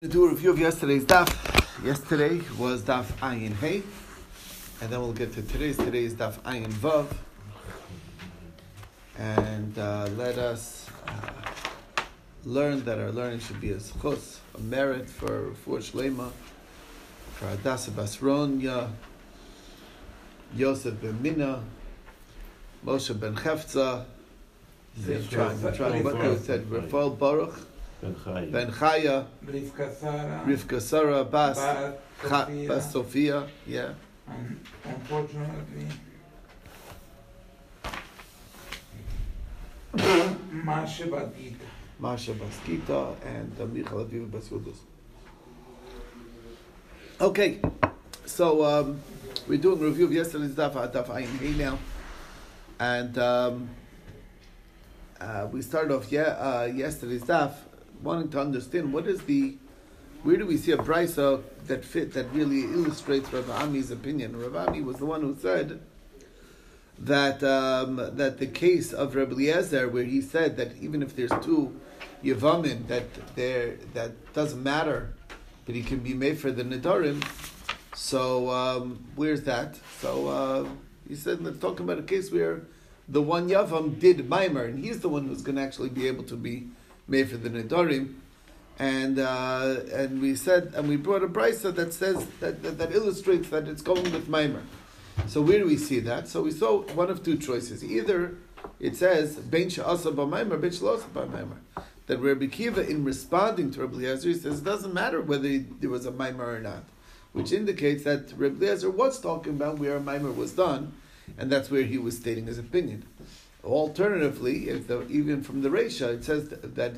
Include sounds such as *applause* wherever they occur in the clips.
To do a review of yesterday's daf. Yesterday was daf Ayin Hey, and then we'll get to today's. Today's daf Ayin Vav, and uh, let us uh, learn that our learning should be a schus, a merit for for Shlema, for Adasa Basronya, Yosef ben Mina, Moshe ben Chefza. Trying, trying. What they said, Rafal Baruch. Ben Chai. Ben Chaya, Rivka Sara, Rivka Sarah, Bas, Bat, Cha- Sophia, Bas Sophia, yeah. and unfortunately, Masha Batita. Masha Baskita, and uh, Michal Aviva Basudus. Okay, so um, we're doing a review of yesterday's daf, uh, daf Ayin Hey now, and um, uh, we started off yeah, uh, yesterday's daf, wanting to understand what is the, where do we see a brisa that fit that really illustrates Rav Ami's opinion? Rav Ami was the one who said that um, that the case of Rabbi Eliezer, where he said that even if there's two Yavamin, that there that doesn't matter, but he can be made for the Nidarim. So um, where's that? So uh, he said let's talk about a case where the one Yavam did Maimer, and he's the one who's going to actually be able to be made for the Nidarim. And uh, and we said and we brought a brisa that says that, that, that illustrates that it's going with Maimer. So where do we see that? So we saw one of two choices. Either it says Ben Sha'asa B'Maimer, Ben Sha'asa B'Maimer. That Rabbi Kiva, in responding to Rabbi he says it doesn't matter whether there was a Maimer or not, which indicates that Rabbi Eliezer was talking about where a Maimer was done, and that's where he was stating his opinion. Alternatively, if the, even from the Reisha, it says that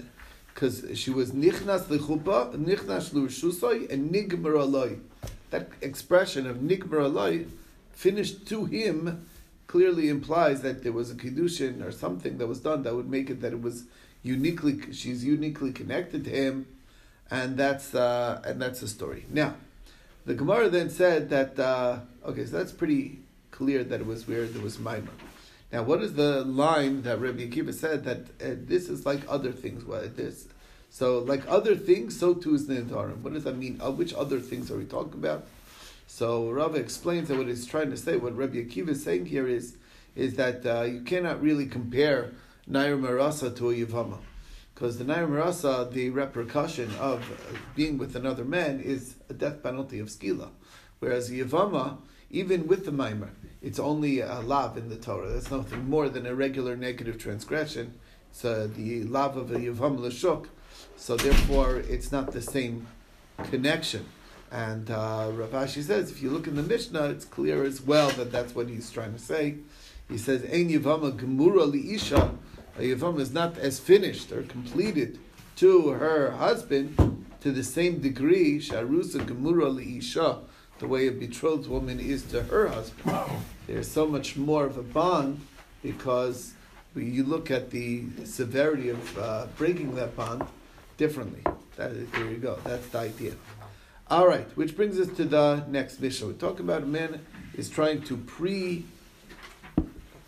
because she was nichnas lechupa, nichnas l'rshusay, and nigmar aloi. That expression of nigmar aloi, finished to him, clearly implies that there was a kiddushin or something that was done that would make it that it was uniquely she's uniquely connected to him, and that's uh, and that's the story. Now, the Gemara then said that uh, okay, so that's pretty clear that it was where there was Maimer. Now, what is the line that Rabbi Akiva said that uh, this is like other things? What this? So, like other things, so too is the Nidarim. What does that mean? Uh, which other things are we talking about? So, Rava explains that what he's trying to say, what Rabbi Akiva is saying here is, is that uh, you cannot really compare Nair Marasa to a Yavama. Because the Nair Marasa, the repercussion of uh, being with another man is a death penalty of skila. Whereas Yavama, even with the Maimer, it's only a lav in the Torah. That's nothing more than a regular negative transgression. Uh, the lav of a Yavam Lashuk. So therefore, it's not the same connection. And uh, Rav Ashi says, if you look in the Mishnah, it's clear as well that that's what he's trying to say. He says, Ein Yavama Gemura Liisha. A Yavam is not as finished or completed to her husband to the same degree, Sharusa Gemura Liisha, the way a betrothed woman is to her husband. *coughs* There's so much more of a bond because you look at the severity of uh, breaking that bond differently. That, there you go. That's the idea. All right, which brings us to the next mission. We're talking about a man is trying to pre,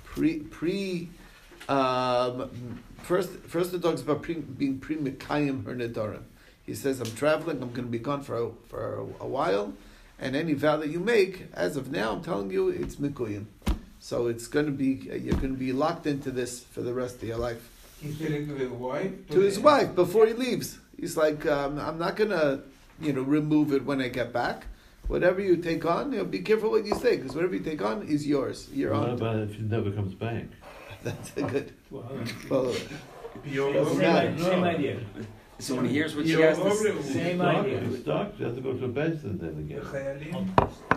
pre, pre. Um, first, first it talks about pre, being pre mikayim her nedarim. He says, "I'm traveling. I'm going to be gone for a, for a while." And any vow that you make, as of now, I'm telling you, it's mikuyim. So it's going to be you're going to be locked into this for the rest of your life. He's telling to his wife. To his wife before he leaves, he's like, um, I'm not going to, you know, remove it when I get back. Whatever you take on, you know, be careful what you say, because whatever you take on is yours. You're What on. about if she never comes back? *laughs* That's a good. Well, Well, You're Doesn't same, matter. i- same idea. So when he hears what she You're has to over- say, Same idea. She's stuck. She has to go to a Benson then again.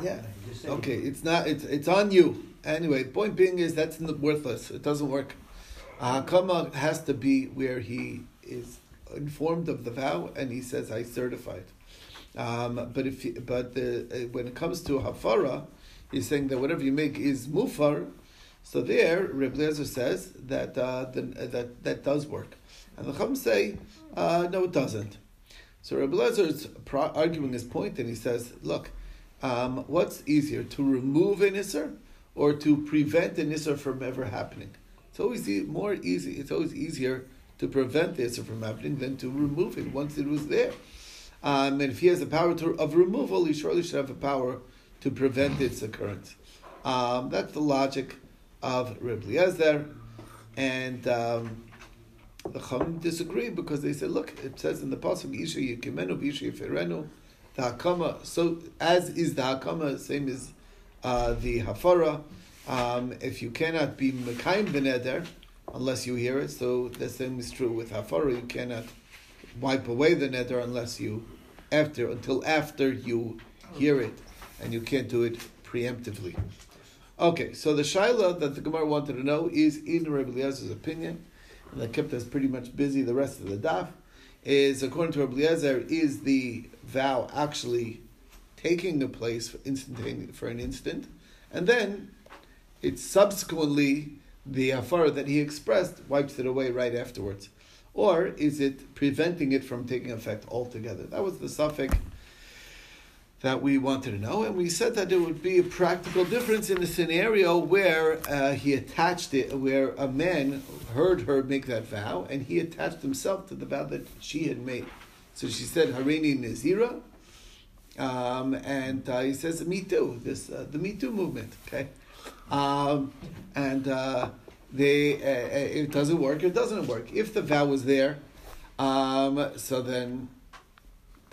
yeah. Okay, it's not. It's it's on you. Anyway, point being is that's n- worthless. It doesn't work. Uh, Hakama has to be where he is informed of the vow and he says, "I certify it." Um, but if you, but the, uh, when it comes to hafara, he's saying that whatever you make is mufar. So there, Reb Lezer says that uh, the, uh, that that does work, and the Chum say uh, no, it doesn't. So Reb Lezer is arguing his point, and he says, look, um, what's easier to remove an isser or to prevent an isser from ever happening? It's always e- more easy. It's always easier to prevent the isser from happening than to remove it once it was there. Um, and if he has the power to, of removal, he surely should have the power to prevent its occurrence. Um, that's the logic of Reb Eliezer, and um, the Chum disagree because they say, look, it says in the pasuk Isha Yekimenu Isha Yefirenu, the Hakama. So as is the Hakama, same as uh, the Hafara. Um, if you cannot be Mekayim Beneder unless you hear it, so the same is true with Hafara. You cannot wipe away the neder unless you after until after you hear it, and you can't do it preemptively. Okay, so the shaila that the Gemara wanted to know is in Rabbi Eliezer's opinion, that kept us pretty much busy the rest of the daf. Is according to Rabbi is the vow actually taking the place for for an instant, and then it's subsequently the afar that he expressed wipes it away right afterwards, or is it preventing it from taking effect altogether? That was the safek that we wanted to know, and we said that there would be a practical difference in a scenario where uh, he attached it, where a man heard her make that vow, and he attached himself to the vow that she had made. So she said, "Harini Nazira," um, and uh, he says, "Me too." This uh, the Me Too movement, okay, um, and uh, they uh, it doesn't work. It doesn't work. If the vow was there, um, so then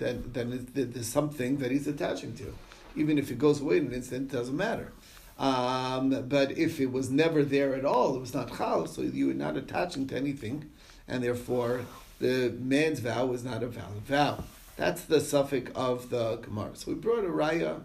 then then there's something that he's attaching to. Even if it goes away in an instant, it doesn't matter. Um, but if it was never there at all, it was not chal, so you were not attaching to anything, and therefore the man's vow was not a valid vow. That's the safek of the Gemara. So we brought a raya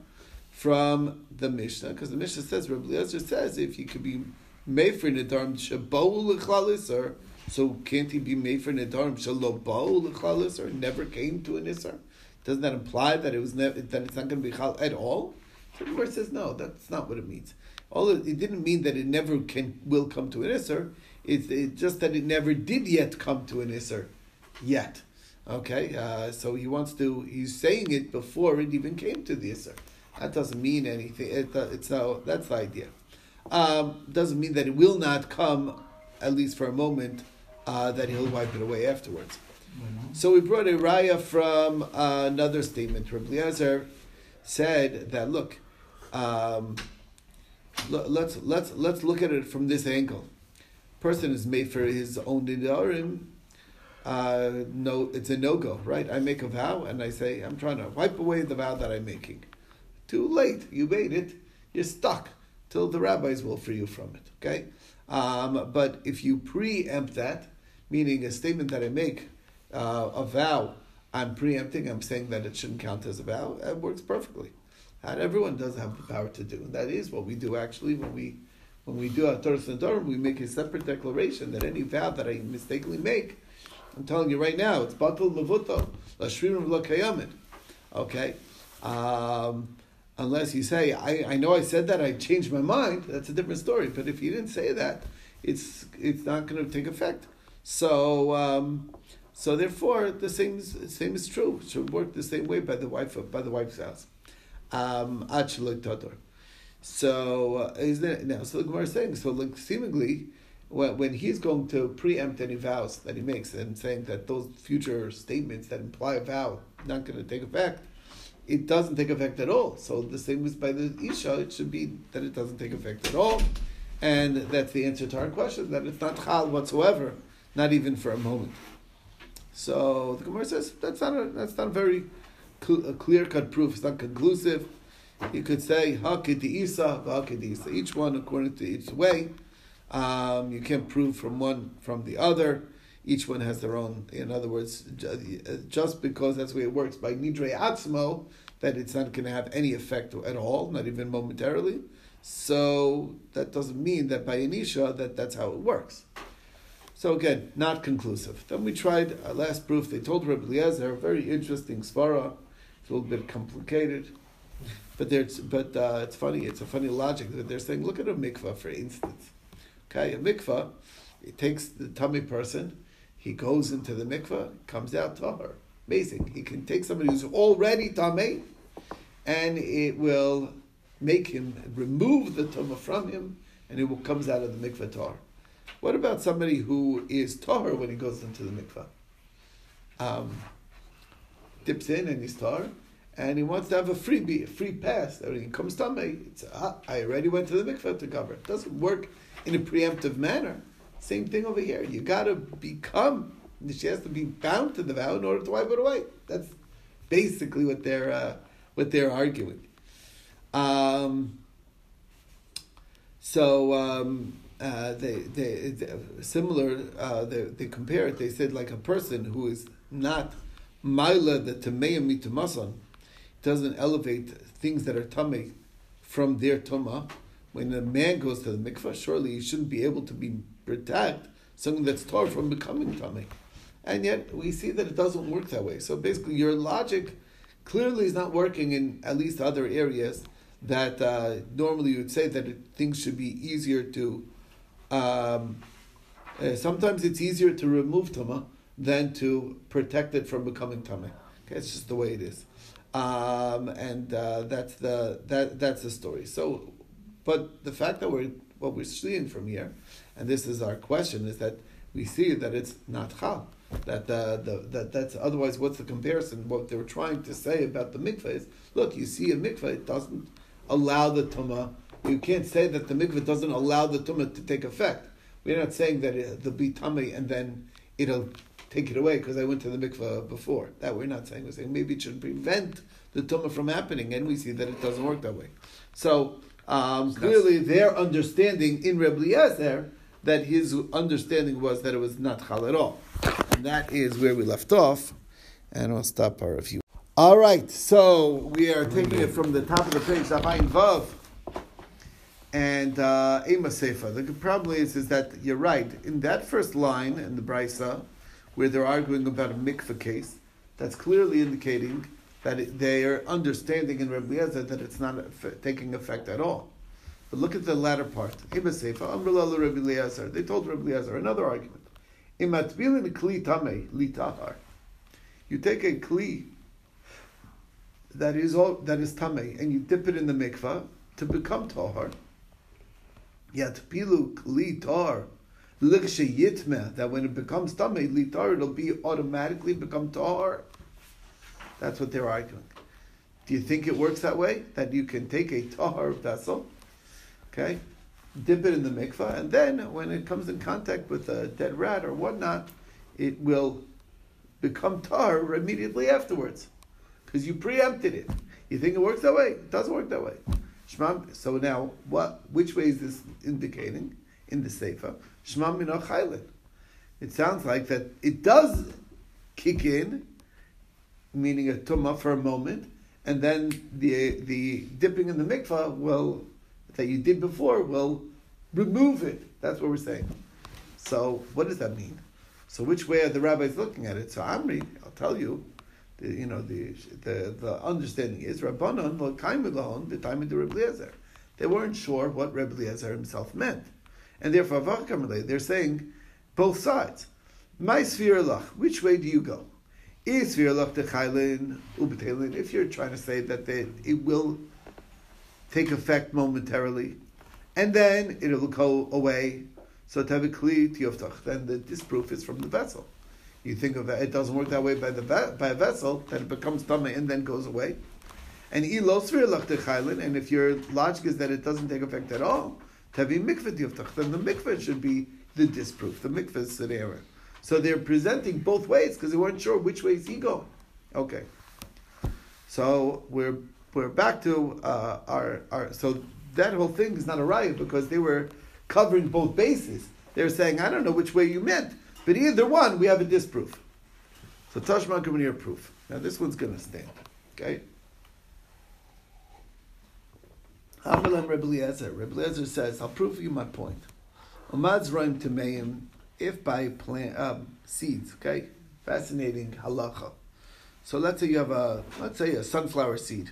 from the Mishnah, because the Mishnah says, Rabbi Eliezer says, if you could be made for l'chlalis, or so can't he be made for nedarim shalobo l'chlalis, or never came to an isser? Doesn't that imply that it was never, that it's not going to be chal at all? So the Gemara says no, that's not what it means. All it, it didn't mean that it never can will come to an isser. It's it, just that it never did yet come to an isser, yet. Okay, uh, so he wants to. He's saying it before it even came to the isser. That doesn't mean anything. It, uh, it's no. That's the idea. Um, doesn't mean that it will not come, at least for a moment, uh, that he'll wipe it away afterwards. So we brought a raya from uh, another statement. Rabbi Eliezer said that look, um, l- let's let's let's look at it from this angle. Person is made for his own nidarim. Uh, no, it's a no go, right? I make a vow and I say I'm trying to wipe away the vow that I'm making. Too late. You made it. You're stuck till the rabbis will free you from it. Okay, um, but if you preempt that, meaning a statement that I make uh, a vow, I'm preempting, I'm saying that it shouldn't count as a vow, it works perfectly. And everyone does have the power to do. And that is what we do actually when we when we do our Hataras Nedarim, we make a separate declaration that any vow that I mistakenly make, I'm telling you right now, it's Batul Mavuto, Lashririm Lakayamin. Okay? Um, unless you say, I, I know I said that, I changed my mind, that's a different story. But if you didn't say that, it's it's not going to take effect. So um, so therefore, the same is, same is true. It should work the same way by the wife by the wife's house. Um, so uh, is there now? So the Gemara is saying so. Like seemingly, when, when he's going to preempt any vows that he makes and saying that those future statements that imply a vow not going to take effect, it doesn't take effect at all. So the same as by the isha, it should be that it doesn't take effect at all, and that's the answer to our question that it's not chal whatsoever, not even for a moment. So the Gemara says that's not a, that's not a very cl- clear cut proof. It's not conclusive. You could say hakidisa, hakidisa. Each one according to each way. Um, you can't prove from one from the other. Each one has their own. In other words, just because that's the way it works by nidre atzmo, that it's not going to have any effect at all, not even momentarily. So that doesn't mean that by anisha that that's how it works. So again, not conclusive. Then we tried a last proof. They told Rabbi Eliezer, very interesting svara. It's a little bit complicated, but there's but uh, it's funny. It's a funny logic that they're saying. Look at a mikvah, for instance. Okay, a mikvah. It takes the tummy person. He goes into the mikvah, comes out tahar. Amazing. He can take somebody who's already tummy, and it will make him remove the tumah from him, and it will comes out of the mikvah tahar. What about somebody who is tahar when he goes into the mikvah? Um, dips in and he's tar, and he wants to have a freebie, a free pass. When he comes to me, it's ah, I already went to the mikveh to cover. It doesn't work in a preemptive manner. Same thing over here. You got to become. She has to be bound to the vow in order to wipe it away. That's basically what they're uh, what they're arguing. Um, so um, uh, they, they, similar. Uh, they, they compare it. They said like a person who is not maila the tameya mitumasan doesn't elevate things that are tummy from their tuma. When a man goes to the mikvah, surely he shouldn't be able to be protect something that's taught from becoming tummy. And yet we see that it doesn't work that way. So basically, your logic clearly is not working in at least other areas that uh, normally you would say that it, things should be easier to. Um, uh, sometimes it's easier to remove tuma than to protect it from becoming tummy. Okay, it's just the way it is, um, and uh, that's the that that's the story. So, but the fact that we're what we're seeing from here, and this is our question, is that we see that it's not chal. That uh, the that that's otherwise. What's the comparison? What they were trying to say about the mikveh is, look, you see a mikveh, it doesn't allow the tumah. You can't say that the mikveh doesn't allow the tumah to take effect. We're not saying that it, there'll be tummy and then it'll take it away because I went to the mikveh before. That we're not saying. We're saying maybe it should prevent the tumah from happening, and we see that it doesn't work that way. So um, clearly, their understanding in Reb Eliezer that his understanding was that it was not chal at all. And that is where we left off, and we'll stop our review. All right, so we are taking it from the top of the page, daf Ayin Vav, and uh, Ema Sefer. The problem is, is that you're right. In that first line in the Brisa, where they're arguing about a mikveh case, that's clearly indicating that they are understanding in Rabbi Eliezer that it's not taking effect at all. But look at the latter part. They told Rabbi Eliezer another argument. Imatvilin kli tame litahar. You take a kli that is all that is tame and you dip it in the mikvah to become tahar. Yet pilu kli tar yitme that when it becomes tame litar it'll be automatically become Tar. That's what they're arguing. Do you think it works that way? That you can take a Tar vessel Okay? Dip it in the mikvah, and then when it comes in contact with a dead rat or whatnot, it will become tar immediately afterwards. Because you preempted it. You think it works that way? It doesn't work that way. So now, what? Which way is this indicating in the sefer? Shema minoch It sounds like that it does kick in, meaning a tumah for a moment, and then the the dipping in the mikvah will that you did before will remove it. That's what we're saying. So what does that mean? So which way are the rabbis looking at it? So Amri, I'll tell you, the, you know, the, the, the understanding is Rabbanon the time of the Rebbe They weren't sure what Rebbe himself meant. And therefore, they're saying both sides. My sphere which way do you go? Is sphere lach If you're trying to say that they, it will take effect momentarily, and then it'll go away. So tabikli tiyoftach. Then the disproof is from the vessel. You think of it, it doesn't work that way by the by a vessel, then it becomes tummy and then goes away. And and if your logic is that it doesn't take effect at all, tavi tiyoftach. Then the mikveh should be the disproof. The mikveh is error. So they're presenting both ways because they weren't sure which way is he going. Okay. So we're we're back to uh, our, our, so that whole thing is not a raya because they were covering both bases. They were saying, I don't know which way you meant, but either one, we have a disproof. So Tashma Kamanir proof. Now this one's going to stand. Okay? Amalan Rebbe Eliezer. Rebbe Eliezer says, I'll prove you my point. Umad's Roim Tameim, if by plant, um, seeds, okay? Fascinating halacha. So let's say you have a, let's say a sunflower seed.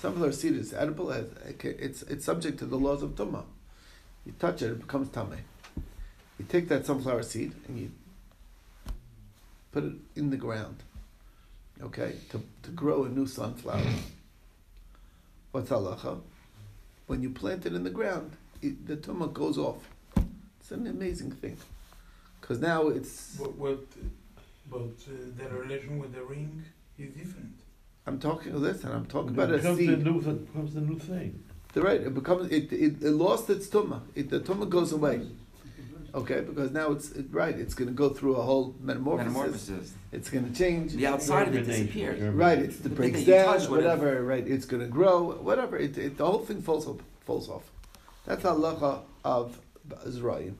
Sunflower seed is edible. It's, it's subject to the laws of Tumah. You touch it, it becomes Tameh. You take that sunflower seed and you put it in the ground, okay, to, to grow a new sunflower. What's halacha? When you plant it in the ground, it, the tumah goes off. It's an amazing thing. Because now it's. What, what, but uh, the relation with the ring? He's different. I'm talking. Listen, I'm talking about it a seed. new, th- becomes the new thing. The right. It becomes. It, it, it lost its tumah. It, the tumah goes away. Okay, because now it's it, right. It's going to go through a whole metamorphosis. Metamorphosis. It's going to change. The outside of it disappears. Right. It The breaks down. touch would've- Whatever. Right. It's going to grow. Whatever. It, it, the whole thing falls off. Falls off. That's halacha of Zrayim.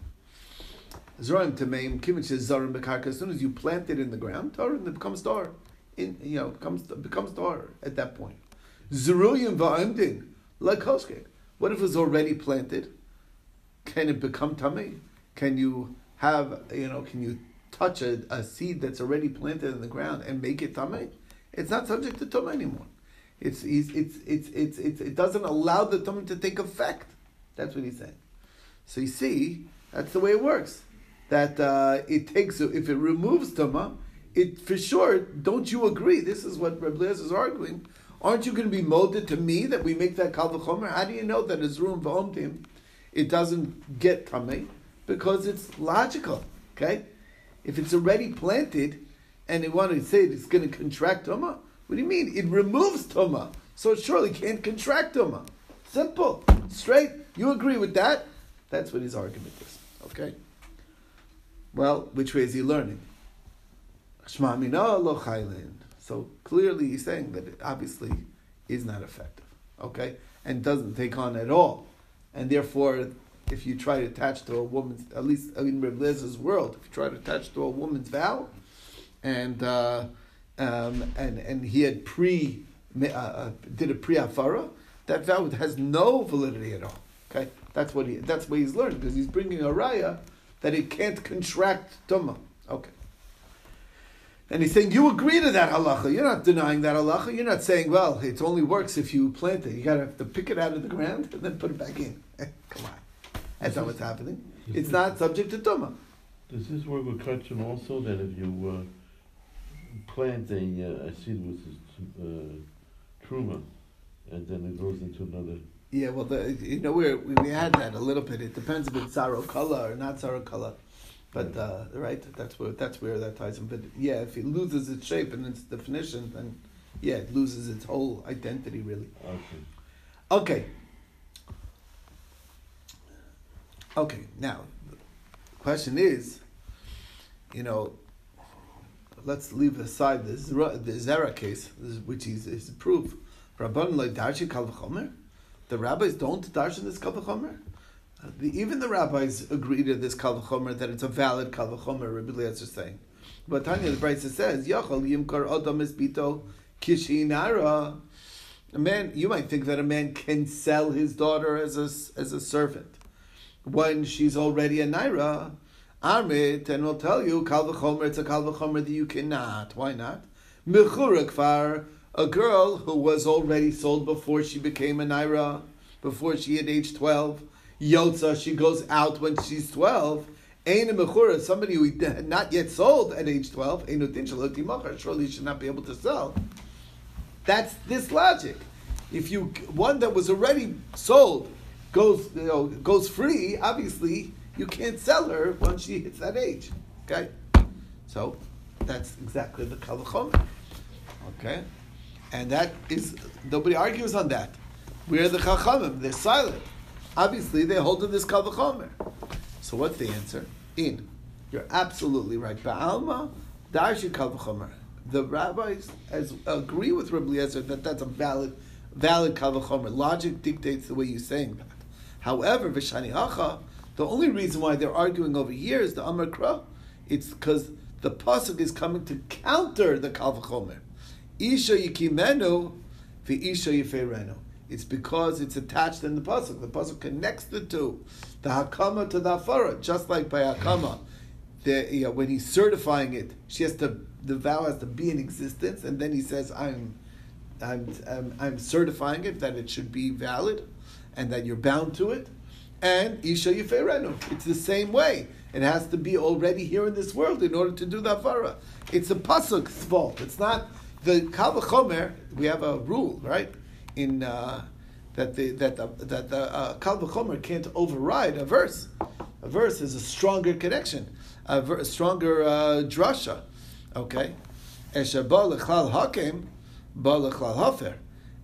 Zrayim tameim kivich is zarim bekarka. As soon as you plant it in the ground, tar it becomes tar. In you know becomes becomes tar at that point. Zeruyim va'amdin like hoshke. What if it's already planted? Can it become tummy? Can you have you know? Can you touch a, a seed that's already planted in the ground and make it tummy? It's not subject to tummy anymore. It's it's it's it's, it's, it's it doesn't allow the tummy to take effect. That's what he's saying. So you see, that's the way it works. That uh, it takes if it removes tuma, it for sure. Don't you agree? This is what Reb is arguing. Aren't you going to be molded to me that we make that kal v'chomer? How do you know that it's room v'omtim? It doesn't get tummy because it's logical. Okay, if it's already planted, and they want to say it's going to contract tuma, what do you mean? It removes tuma, so it surely can't contract tuma. Simple, straight. You agree with that? That's what his argument is. Okay. Well, which way is he learning? So clearly he's saying that it obviously is not effective. Okay? And doesn't take on at all. And therefore, if you try to attach to a woman's, at least in Reb Lezer's world, if you try to attach to a woman's vow, and uh, um, and and he had pre uh, uh, did a pre afara, that vow has no validity at all. Okay, that's what he that's what he's learning because he's bringing a raya that it can't contract tuma. Okay. And he's saying, you agree to that halacha. You're not denying that halacha. You're not saying, well, it only works if you plant it. You gotta have to pick it out of the ground and then put it back in. *laughs* Come on. That's not what's happening. It's not subject to tuma. Does this work with kachim also? That if you uh, plant a, uh, a seed with uh, truma, and then it grows into another. Yeah, well, the, you know, we we had that a little bit. It depends if it's color or not color, but uh, right, that's where that's where that ties in. But yeah, if it loses its shape and its definition, then yeah, it loses its whole identity, really. Okay. Okay. Okay. Now, the question is, you know, let's leave aside the Zera, case, which is, is proof. Rabban lo darshin kal v'chomer? The rabbis don't darshan this kal v'chomer? Uh, even the rabbis agree to this kal v'chomer that it's a valid kal v'chomer. Rabbi Eliezer is saying, but Tanya the Brisa says yachol yimkar adam esbito kishinara. A man, you might think that a man can sell his daughter as a as a servant when she's already a naira. Amit, and we'll tell you, kal v'chomer, it's a kal v'chomer that you cannot. Why not? Mechura a girl who was already sold before she became a naira, before she had age 12. Yotza, she goes out when she's 12. Ein mechura, somebody who not yet sold at age 12, ein utin machar, surely should not be able to sell. That's this logic. If you one that was already sold goes you know, goes free, obviously you can't sell her once she hits that age. Okay, so that's exactly the kalachom. Okay, and that is nobody argues on that. We're the chachamim; they're silent. Obviously, they hold to this kalvachomer. So what's the answer? In, you're absolutely right. Ba'alma darshin kalvachomer. The rabbis as agree with Rabbi Eliezer that that's a valid, valid kalvachomer. Logic dictates the way you're saying that. However, v'shani hacha, the only reason why they're arguing over here is the Amar Kra. It's because the pasuk is coming to counter the kalvachomer. Isha yikimenu, v'isha yiferenu. It's because it's attached in the pasuk. The pasuk connects the two, the hakama to the afara, just like by hakama. The, you know, when he's certifying it, she has to the vow has to be in existence, and then he says, "I'm, I'm, I'm, I'm certifying it that it should be valid, and that you're bound to it." And isha yiferenu. It's the same way. It has to be already here in this world in order to do the afara. It's a pasuk's fault. It's not the kavachomer. We have a rule, right? In uh, that the that the, that the uh, kal v'chomer can't override a verse. A verse is a stronger connection, a, ver- a stronger uh, drasha. Okay, Esha ba hakim, ba lechlal hafer.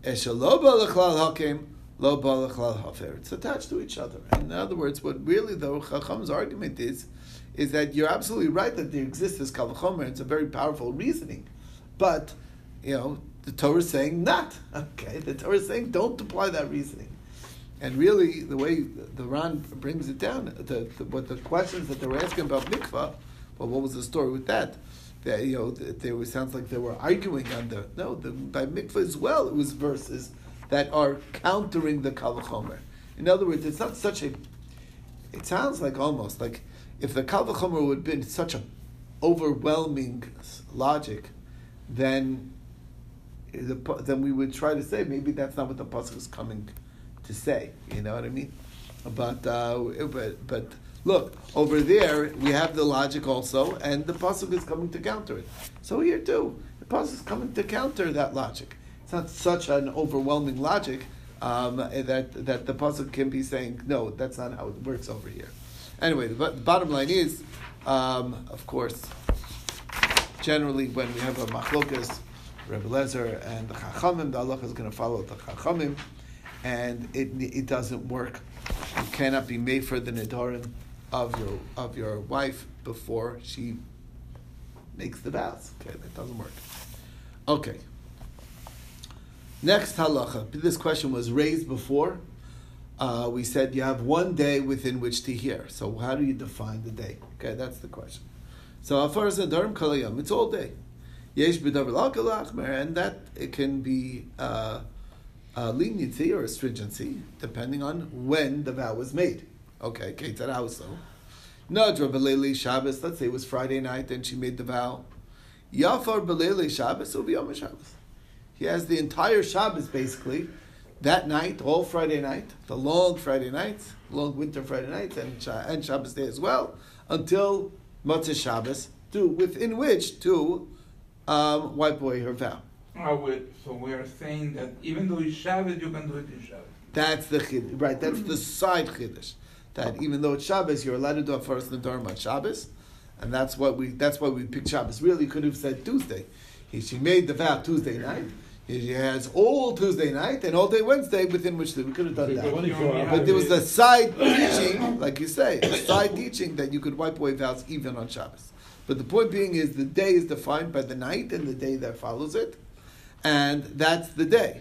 Esha lo ba hakim, lo. It's attached to each other. In other words, what really the Chacham's argument is, is that you're absolutely right that there exists this kavachomer. It's a very powerful reasoning, but you know the Torah is saying not. *laughs* Okay, the Torah is saying don't apply that reasoning. And really, the way the Ran brings it down, the, the, what the questions that they were asking about mikvah, well, what was the story with that? That you know, they were sounds like they were arguing on the no, the, by mikvah as well. It was verses that are countering the kavachomer. In other words, it's not such a. It sounds like almost like if the kavachomer would have been such a overwhelming logic, then the, then we would try to say maybe that's not what the pasuk is coming to say. You know what I mean? But uh, but but look over there we have the logic also, and the pasuk is coming to counter it. So here too, the pasuk is coming to counter that logic. It's not such an overwhelming logic um, that that the pasuk can be saying no. That's not how it works over here. Anyway, the, the bottom line is, um, of course, generally when we have a machlokas, Rebbe Lezer and the Chachamim, the Allah is going to follow the Chachamim and it, it doesn't work. You cannot be made for the nidarim of your of your wife before she makes the vows. Okay, that doesn't work. Okay. Next halacha. This question was raised before. Uh, we said you have one day within which to hear. So how do you define the day? Okay, that's the question. So as far as nidarim kalayam, it's all day. Yesh and that it can be. Uh, leniency or astringency depending on when the vow was made. Okay, Ketzad how so? Nadra Beleli Shabbos, let's say it was Friday night and she made the vow. Yafar Beleli Shabbos on Shabbos. He has the entire Shabbos basically, that night, all Friday night, the long Friday nights, long winter Friday nights, and, and Shabbos day as well, until Motzei Shabbos, to, within which to um, wipe away her vow. Oh, so we are saying that even though it's Shabbos, you can do it in Shabbos. That's the chid, right. That's the side chiddush. That even though it's Shabbos, you're allowed to do a first Nadarim on Shabbos, and that's what we. That's why we picked Shabbos. Really, you could have said Tuesday. He, she made the vow Tuesday night. He has all Tuesday night and all day Wednesday within which we could have done that. But there was a side teaching, like you say, a side teaching that you could wipe away vows even on Shabbos. But the point being is the day is defined by the night and the day that follows it and that's the day.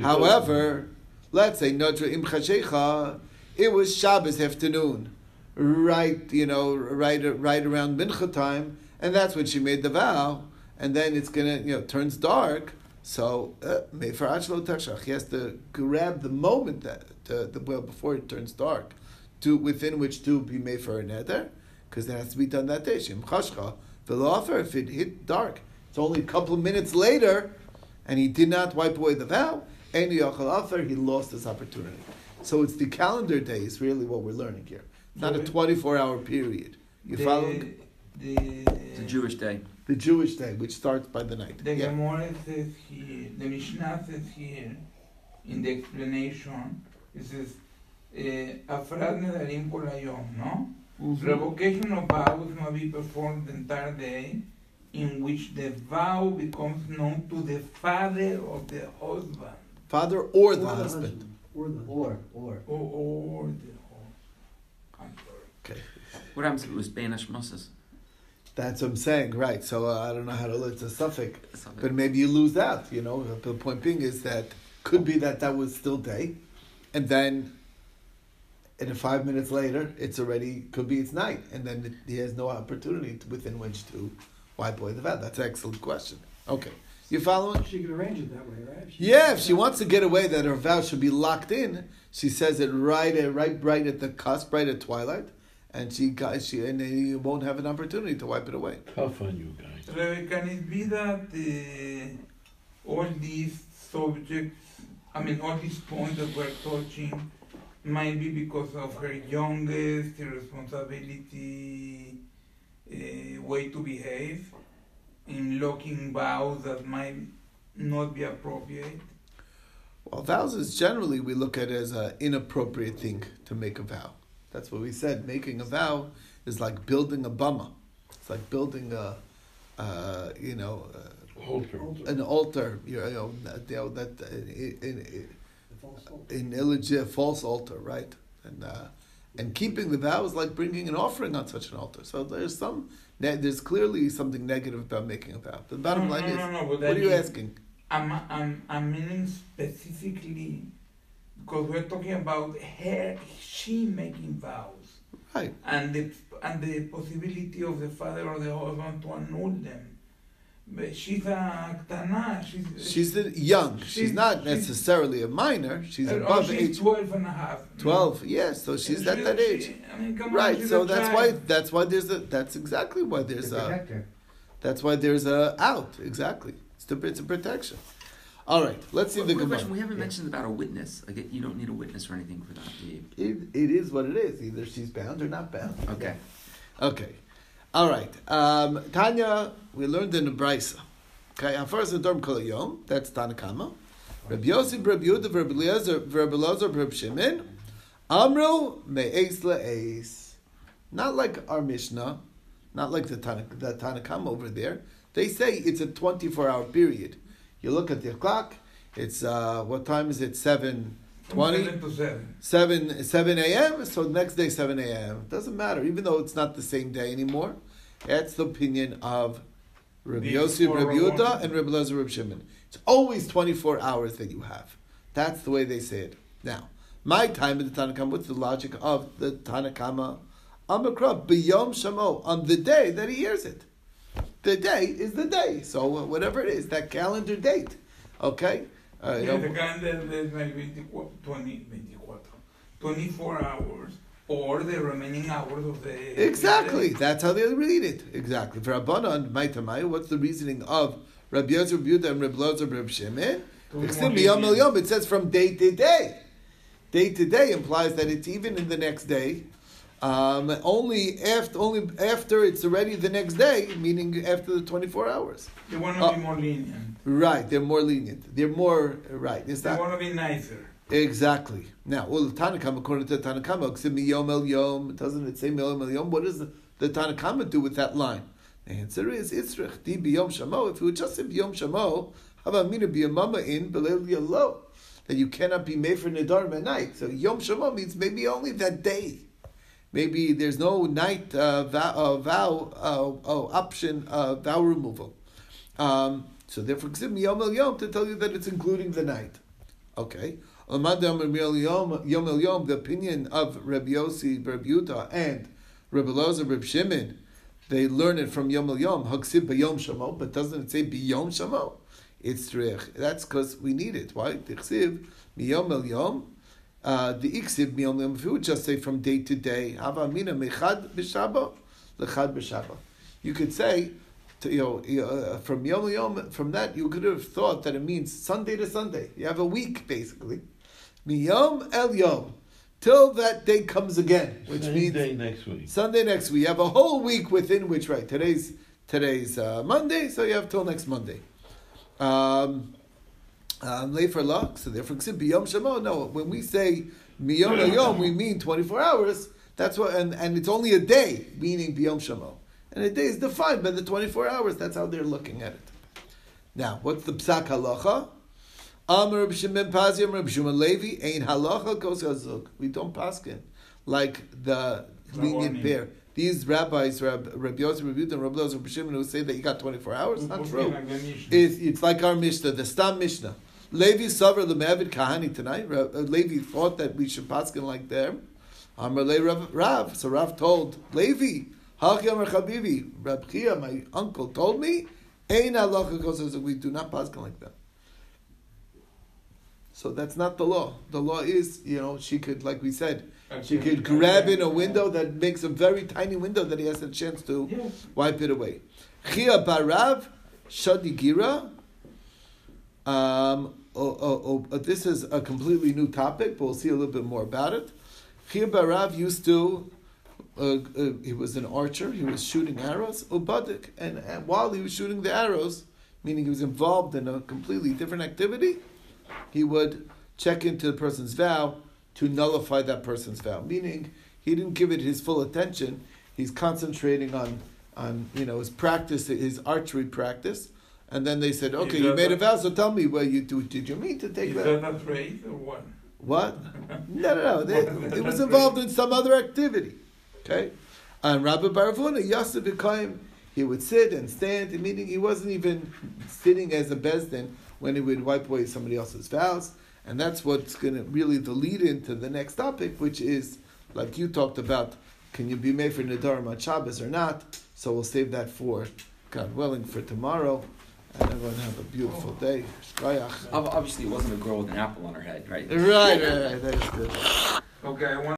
However, let's say Nodra Im Chashecha, it was Shabbos afternoon, right, you know, right, right around Mincha time, and that's when she made the vow, and then it's gonna, you know, turns dark. So, uh, for Achlo Tashach, he has to grab the moment that uh, the well before it turns dark, to within which to be made for a neder, because it has to be done that day. Shem Chashcha, the if it hit dark, it's only a couple of minutes later and he did not wipe away the vow, and he lost his opportunity. So it's the calendar days, really, what we're learning here. not a 24 hour period. You follow? The, the Jewish day. The Jewish day, which starts by the night. The yeah. Gemara says here, the Mishnah says here, in the explanation, it says, Afrad Nedarim Kolayom, no? Mm-hmm. Revocation of vows must be performed the entire day in which the vow becomes known to the father of the husband. Father or, or the, husband. husband. Or the or or or, or the Okay. What happens if it was Spanish Moses? That's what I'm saying, right? So uh, I don't know how to. It's a safek, but maybe you lose that. You know, the point being is that could be that that was still day, and then, and five minutes later, it's already could be it's night, and then it, he has no opportunity to, within which to why boy the vow? That's an excellent question. Okay. You following? She could arrange it that way, right? She yeah, if she wants to get away that her vow should be locked in, she says it right at right right at the cusp, right at twilight, and she got she and you won't have an opportunity to wipe it away. Tough on you guys. can it be that uh, all these subjects, I mean, all these points that we're touching, might be because of her youngest, responsibility uh, way to behave in locking vows that might not be appropriate? Well, vows is generally we look at as an inappropriate thing to make a vow. That's what we said. Making a vow is like building a bama. It's like building a, uh, you know, Altar. an altar, you know, that, you know, that uh, in, in, in illegit false altar, right? And uh, and keeping the vow is like bringing an offering on such an altar. So there's some, ne- there's clearly something negative about making a vow. The bottom no, line no, is, no, no, what I are you asking? I'm, I'm, I'm meaning specifically because we're talking about her, she making vows. Right. And the, and the possibility of the father or the husband to annul them. But she's a ktana, she's, She's the young. She's, She's- not she's- necessarily a minor. She's above she's age 12 and a half. 12. Yes, so she's at She- that she- age. I mean, come on, Right. she's So a that's why that's why there's a that's exactly why there's To a that's why there's a out exactly. It's to, it's a protection. All right. Let's see Quick- the quick Gemara. question. We haven't Yeah. mentioned about a witness. Like, you don't need a witness or anything for that, do you? It, it is what it is. Either she's bound or not bound. Okay. Okay. All right. Um, Tanya, we learned in the Brisa. Okay, first the Dorm Kol Yom, that's Tanakama. Rabbi Yosef, Rabbi Yehuda, Rabbi Eliezer, Rabbi Elazar, Rabbi Shimon. Amru me'es le'es. Not like our Mishnah, not like the, Tana, the Tanakama over there. They say it's a 24 hour period. You look at the clock, it's, uh, what time is it? 7 From 20? 7 to 7. 7 7 a.m. So next day 7 a.m. Doesn't matter, even though it's not the same day anymore. That's the opinion of Rabbi Yosef, Rabbi. Yehuda, and Rabbi Lezer, Rabbi Shimon. It's always 24 hours that you have. That's the way they say it. Now, my time in the Tanakhama, what's the logic of the Tanakhama? Amakra, B'yom Shamo, on the day that he hears it. The day is the day. So uh, whatever it is, that calendar date. Okay? Uh, Yeah, the calendar is like 24, 20, 24, 24 hours or the remaining hours of the. Exactly. That's how they read it. Exactly. For Rabbanan, Maitamai, what's the reasoning of Rabbi Yosef, Yehuda, and Rabbi Lozer, Rabbi Shimon? To be Extim more miyom el lenient. yom. It says from day to day. Day to day implies that it's even in the next day. Um, only after only after it's already the next day, meaning after the twenty four hours. They want to Uh, be more lenient. Right, they're more lenient. They're more right. Is They that want to be nicer. Exactly. Now, well, the Tanakama, according to the Tanakama, miyom el yom. Doesn't it say miyom el yom? What does the, the Tanakama do with that line? The answer is itzrich di biyom shamo. If it would just say biyom shamo, how about mina biyamama in belel yalo? That you cannot be made for nidarim at night. So yom shamo means maybe only that day. Maybe there's no night uh, vow, uh, vow uh, oh, option uh, vow removal. Um, so therefore, yom el yom to tell you that it's including the night. Okay. Yom El Yom, Yom Yom, the opinion of Rabbi Yossi, Rabbi Yuda, and Rabbi Lozer, Rabbi Shimon, they learn it from Yom El Yom, Haksib B'Yom Shamo, but doesn't it say B'Yom Shamo? It's Trich. That's because we need it. Why? Tichsiv, Miyom El Yom, uh, the Iksiv Miyom El Yom, if you would just say from day to day, Hava Mina Mechad B'Shaba, Lechad B'Shaba. You could say, to, you know, uh, from Yom Yom, from that you could have thought that it means Sunday to Sunday. You have a week basically. Miyom El Yom, till that day comes again, which Same means day next week. Sunday next week. You have a whole week within which, right? Today's today's uh, Monday, so you have till next Monday. Um, um, for luck, so therefore, biyom shamo. No, when we say miyom yom, we mean twenty four hours. That's what, and, and it's only a day, meaning biyom shamo. And a day is defined by the twenty four hours. That's how they're looking at it. Now, what's the psak halacha? Amr Reb Shimon Pazi, Amr Reb Shimon Levi, Ein halacha kos hazuk. We don't paskin like the lenient pair. These rabbis, Rab, Rabbi Yosef, Rabbi Yudah, and Rabbi Lozer, Rabbi Shimon, who say that you got 24 hours, it's not true. It's, it's like our Mishnah, the Stam Mishnah. Levi Savar Lemevid Kahani tonight. Uh, Levi thought that we should paskin like them. Amr Le Rav. So Rav told Levi, Haki Amr Chabibi, Rab Chia, my uncle, told me, Ein kos. We do not paskin like them. So that's not the law. The law is, you know, she could, like we said, she could grab in a window that makes a very tiny window that he has a chance to wipe it away. Chia barav shadigira. Um, oh, oh, oh, this is a completely new topic, but we'll see a little bit more about it. Chia barav used to. Uh, uh, he was an archer. He was shooting arrows. Ubadik, and, and while he was shooting the arrows, meaning he was involved in a completely different activity, he would check into the person's vow to nullify that person's vow. Meaning, he didn't give it his full attention. He's concentrating on, on you know, his practice, his archery practice, And then they said, okay, you got made a vow, so tell me, well, you do, did you mean to take Is that? that a trade or what? What? *laughs* No, no, no. They, it was involved in some other activity. Okay? And Rabbi Baravuna, Yosef B'Kaim, he would sit and stand, meaning he wasn't even sitting as a Beis Din when he would wipe away somebody else's vows. And that's what's going to really the lead into the next topic, which is, like you talked about, can you be made for Nidarim on Shabbos or not? So we'll save that for, God willing, for tomorrow. And everyone have a beautiful day. Obviously, it wasn't a girl with an apple on her head, right? Right, right, right. That is good. Okay, I want